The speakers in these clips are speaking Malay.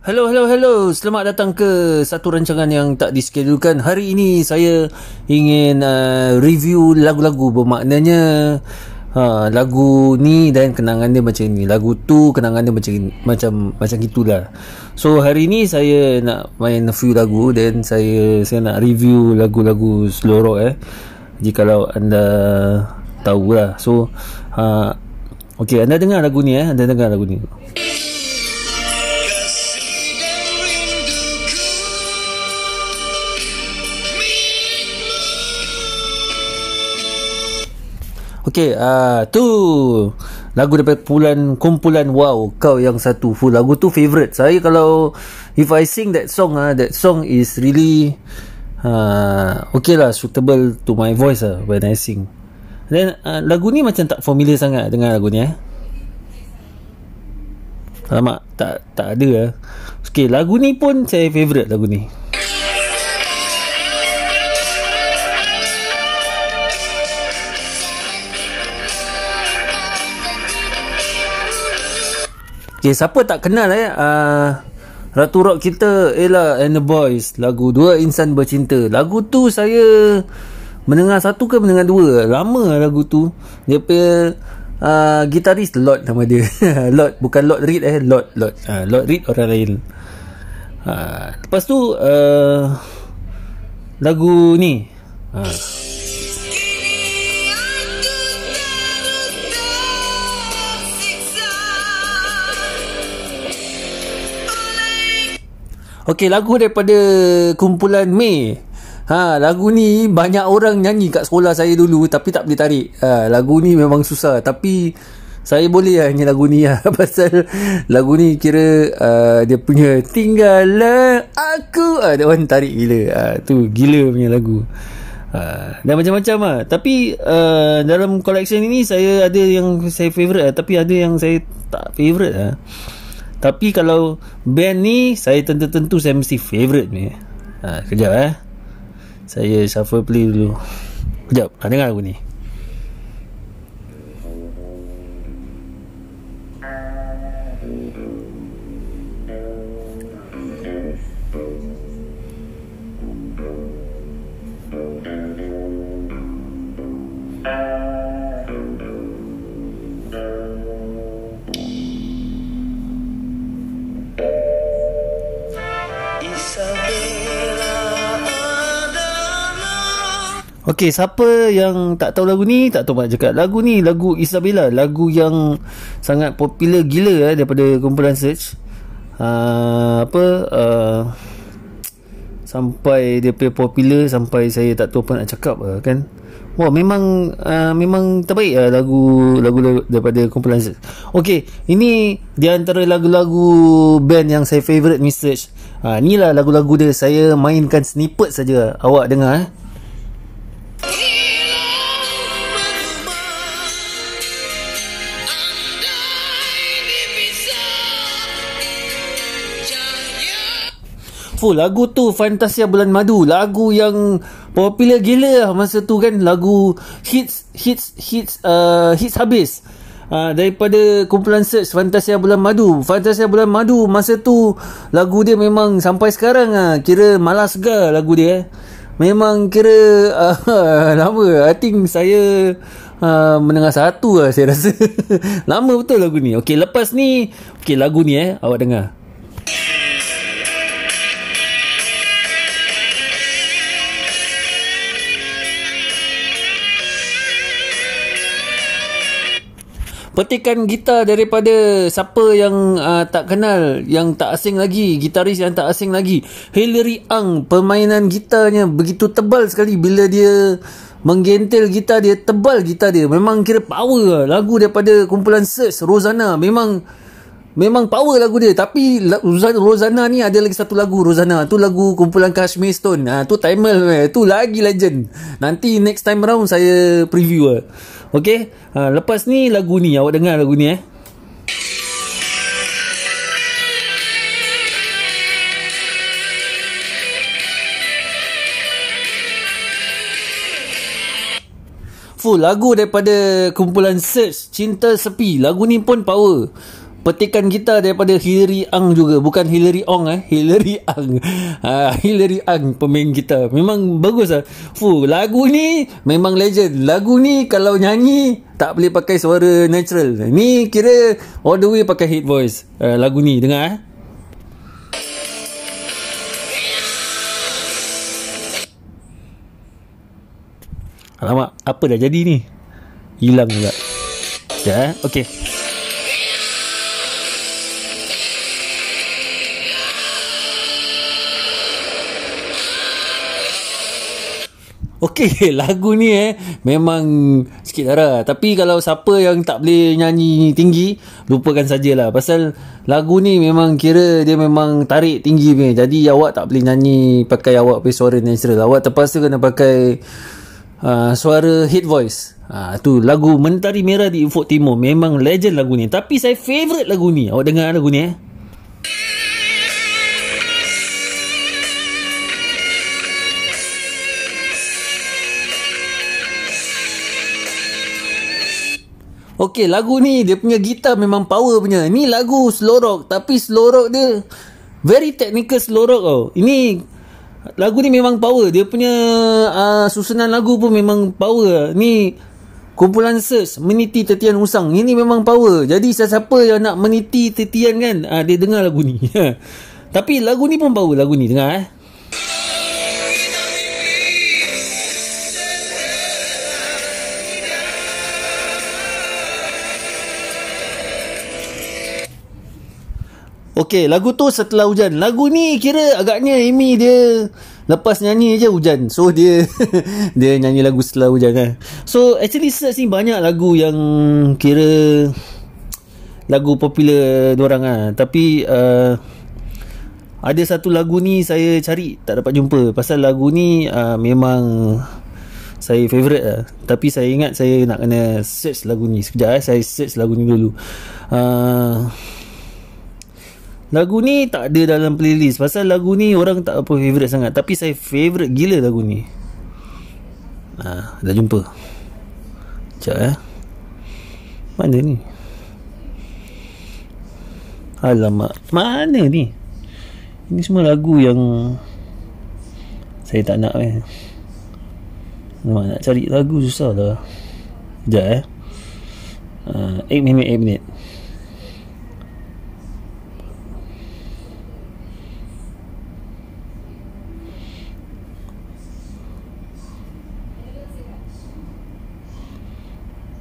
Hello, hello, hello. Selamat datang ke satu rancangan yang tak diskedulkan. Hari ini saya ingin uh, review lagu-lagu bermaknanya uh, lagu ni dan kenangan dia macam ni. Lagu tu kenangan dia macam macam macam gitulah. So hari ini saya nak main a few lagu dan saya saya nak review lagu-lagu slow rock eh. Jikalau anda tahulah. So uh, Okay, anda dengar lagu ni eh. Anda dengar lagu ni. Okey, ah uh, tu lagu daripada kumpulan kumpulan Wow, kau yang satu. Full lagu tu favorite. Saya kalau if I sing that song ah, uh, that song is really uh, okay lah suitable to my voice ah uh, when I sing. Dan uh, lagu ni macam tak familiar sangat dengan lagu ni eh. Lama tak tak ada ah. Okey, lagu ni pun saya favorite lagu ni. Okay, siapa tak kenal eh? Uh, Ratu Rock kita Ella and the Boys. Lagu Dua Insan Bercinta. Lagu tu saya mendengar satu ke mendengar dua? Lama lagu tu. Dia punya uh, gitaris Lord nama dia. Lord bukan Lord Reed eh? Lord Lord. Uh, Lord Reed orang lain. Uh, lepas tu uh, lagu ni. Uh, Okey, lagu daripada kumpulan May. Ha, lagu ni banyak orang nyanyi kat sekolah saya dulu tapi tak boleh tarik. Ha, lagu ni memang susah. Tapi saya boleh lah nyanyi lagu ni lah. Pasal lagu ni kira uh, dia punya tinggallah aku. Uh, dia orang tarik gila. Uh, tu gila punya lagu. Uh, dan macam-macam lah. Tapi uh, dalam collection ini saya ada yang saya favourite lah. Tapi ada yang saya tak favourite lah tapi kalau band ni saya tentu-tentu saya mesti favourite ni. Ha, kejap eh. Saya shuffle play dulu. Kejap, ha, dengar lagu ni. Okey, siapa yang tak tahu lagu ni, tak tahu macam cakap. Lagu ni, lagu Isabella. Lagu yang sangat popular gila eh, daripada kumpulan search. Uh, apa, uh, sampai dia punya popular, sampai saya tak tahu apa nak cakap uh, kan. Wah, memang uh, memang terbaik uh, lagu lagu daripada kumpulan search. Okey, ini di antara lagu-lagu band yang saya favourite ni search. Uh, inilah lagu-lagu dia. Saya mainkan snippet saja. Awak dengar eh. Full lagu tu Fantasia Bulan Madu. Lagu yang Popular gila lah Masa tu kan. Lagu Hits Hits Hits uh, Hits habis. Uh, Daripada Kumpulan search Fantasia Bulan Madu. Fantasia Bulan Madu Masa tu Lagu dia memang Sampai sekarang uh, Kira malas ga Lagu dia Memang kira uh, Lama. I think saya uh, Mendengar satu lah Saya rasa. Lama betul lagu ni. Okay lepas ni Okay lagu ni eh Awak dengar petikan gitar daripada siapa yang uh, tak kenal yang tak asing lagi gitaris yang tak asing lagi. Hilary Ang permainan gitarnya begitu tebal sekali. Bila dia menggentil gitar dia tebal gitar dia. Memang kira power lah. lagu daripada kumpulan Search Rosanna. Memang memang power lagu dia tapi Rosanna ni ada lagi satu lagu Rosanna tu lagu kumpulan Kashmir Stone ha, tu timer tu lagi legend nanti next time round saya preview lah Okey, ha, lepas ni lagu ni awak dengar lagu ni eh. Full lagu daripada kumpulan Search Cinta Sepi. Lagu ni pun power. Petikan kita daripada Hillary Ang juga. Bukan Hillary Ong eh. Hillary Ang. Ha, Hillary Ang pemain kita. Memang bagus lah Fuh, lagu ni memang legend. Lagu ni kalau nyanyi tak boleh pakai suara natural. Ni kira all the way pakai hit voice uh, lagu ni. Dengar eh. Alamak, apa dah jadi ni? Hilang juga. Ya, okey. Okey, lagu ni eh memang sikit darah. Tapi kalau siapa yang tak boleh nyanyi tinggi, lupakan sajalah. Pasal lagu ni memang kira dia memang tarik tinggi punya. Jadi awak tak boleh nyanyi pakai awak punya suara natural. Awak terpaksa kena pakai uh, suara hit voice. Ah uh, tu lagu Mentari Merah di Ufuk Timur memang legend lagu ni. Tapi saya favorite lagu ni. Awak dengar lagu ni eh. Okey, lagu ni dia punya gitar memang power punya. Ni lagu slow rock tapi slow rock dia very technical slow rock tau. Ini lagu ni memang power. Dia punya uh, susunan lagu pun memang power. Ni kumpulan search meniti tetian usang. Ini memang power. Jadi siapa yang nak meniti tetian kan, uh, dia dengar lagu ni. tapi lagu ni pun power lagu ni. Dengar eh. Okey, lagu tu setelah hujan. Lagu ni kira agaknya Amy dia lepas nyanyi je hujan. So dia dia nyanyi lagu setelah hujan kan. So actually search ni banyak lagu yang kira lagu popular orang ah. Tapi uh, ada satu lagu ni saya cari tak dapat jumpa pasal lagu ni uh, memang saya favourite lah. Tapi saya ingat saya nak kena search lagu ni. Sekejap eh saya search lagu ni dulu. Uh, Lagu ni tak ada dalam playlist. Pasal lagu ni orang tak apa favourite sangat. Tapi saya favourite gila lagu ni. Ha, Dah jumpa. Sekejap eh. Mana ni? Alamak Mana ni? Ini semua lagu yang Saya tak nak eh. Alamak, Nak cari lagu susah lah. Sekejap eh. Uh, 8 minit 8 minit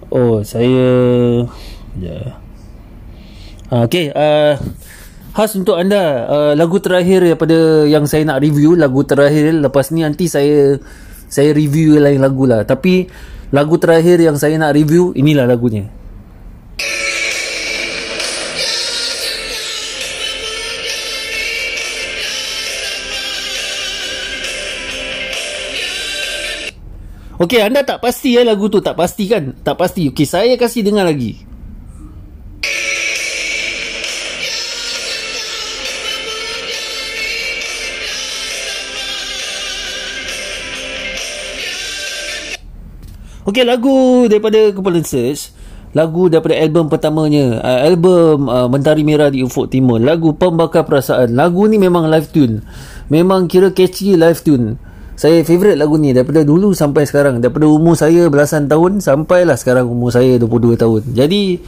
Oh, saya ya. Uh, okay, uh, khas untuk anda uh, lagu terakhir daripada yang saya nak review lagu terakhir. Lepas ni nanti saya saya review lain lagu lah. Tapi lagu terakhir yang saya nak review inilah lagunya Okey, anda tak pasti ya lagu tu tak pasti kan? Tak pasti. Okey, saya kasih dengar lagi. Okey, lagu daripada Kumpulan Search Lagu daripada album pertamanya uh, Album uh, Mentari Merah di Ufuk Timur Lagu Pembakar Perasaan Lagu ni memang live tune Memang kira catchy live tune saya favourite lagu ni daripada dulu sampai sekarang. Daripada umur saya belasan tahun sampailah sekarang umur saya 22 tahun. Jadi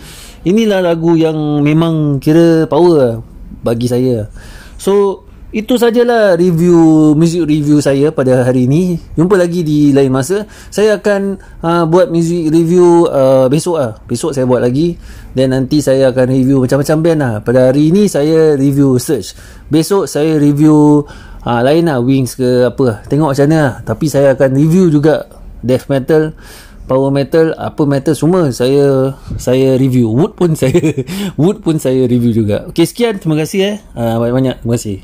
inilah lagu yang memang kira power lah bagi saya. So itu sajalah review music review saya pada hari ini. Jumpa lagi di lain masa. Saya akan uh, buat music review uh, besok lah. Besok saya buat lagi. Dan nanti saya akan review macam-macam band lah. Pada hari ini saya review search. Besok saya review ha, lain lah wings ke apa. Tengok macam mana lah. tapi saya akan review juga death metal power metal apa metal semua saya saya review. Wood pun saya wood pun saya review juga. Ok sekian. Terima kasih eh. Ha, banyak-banyak. Terima kasih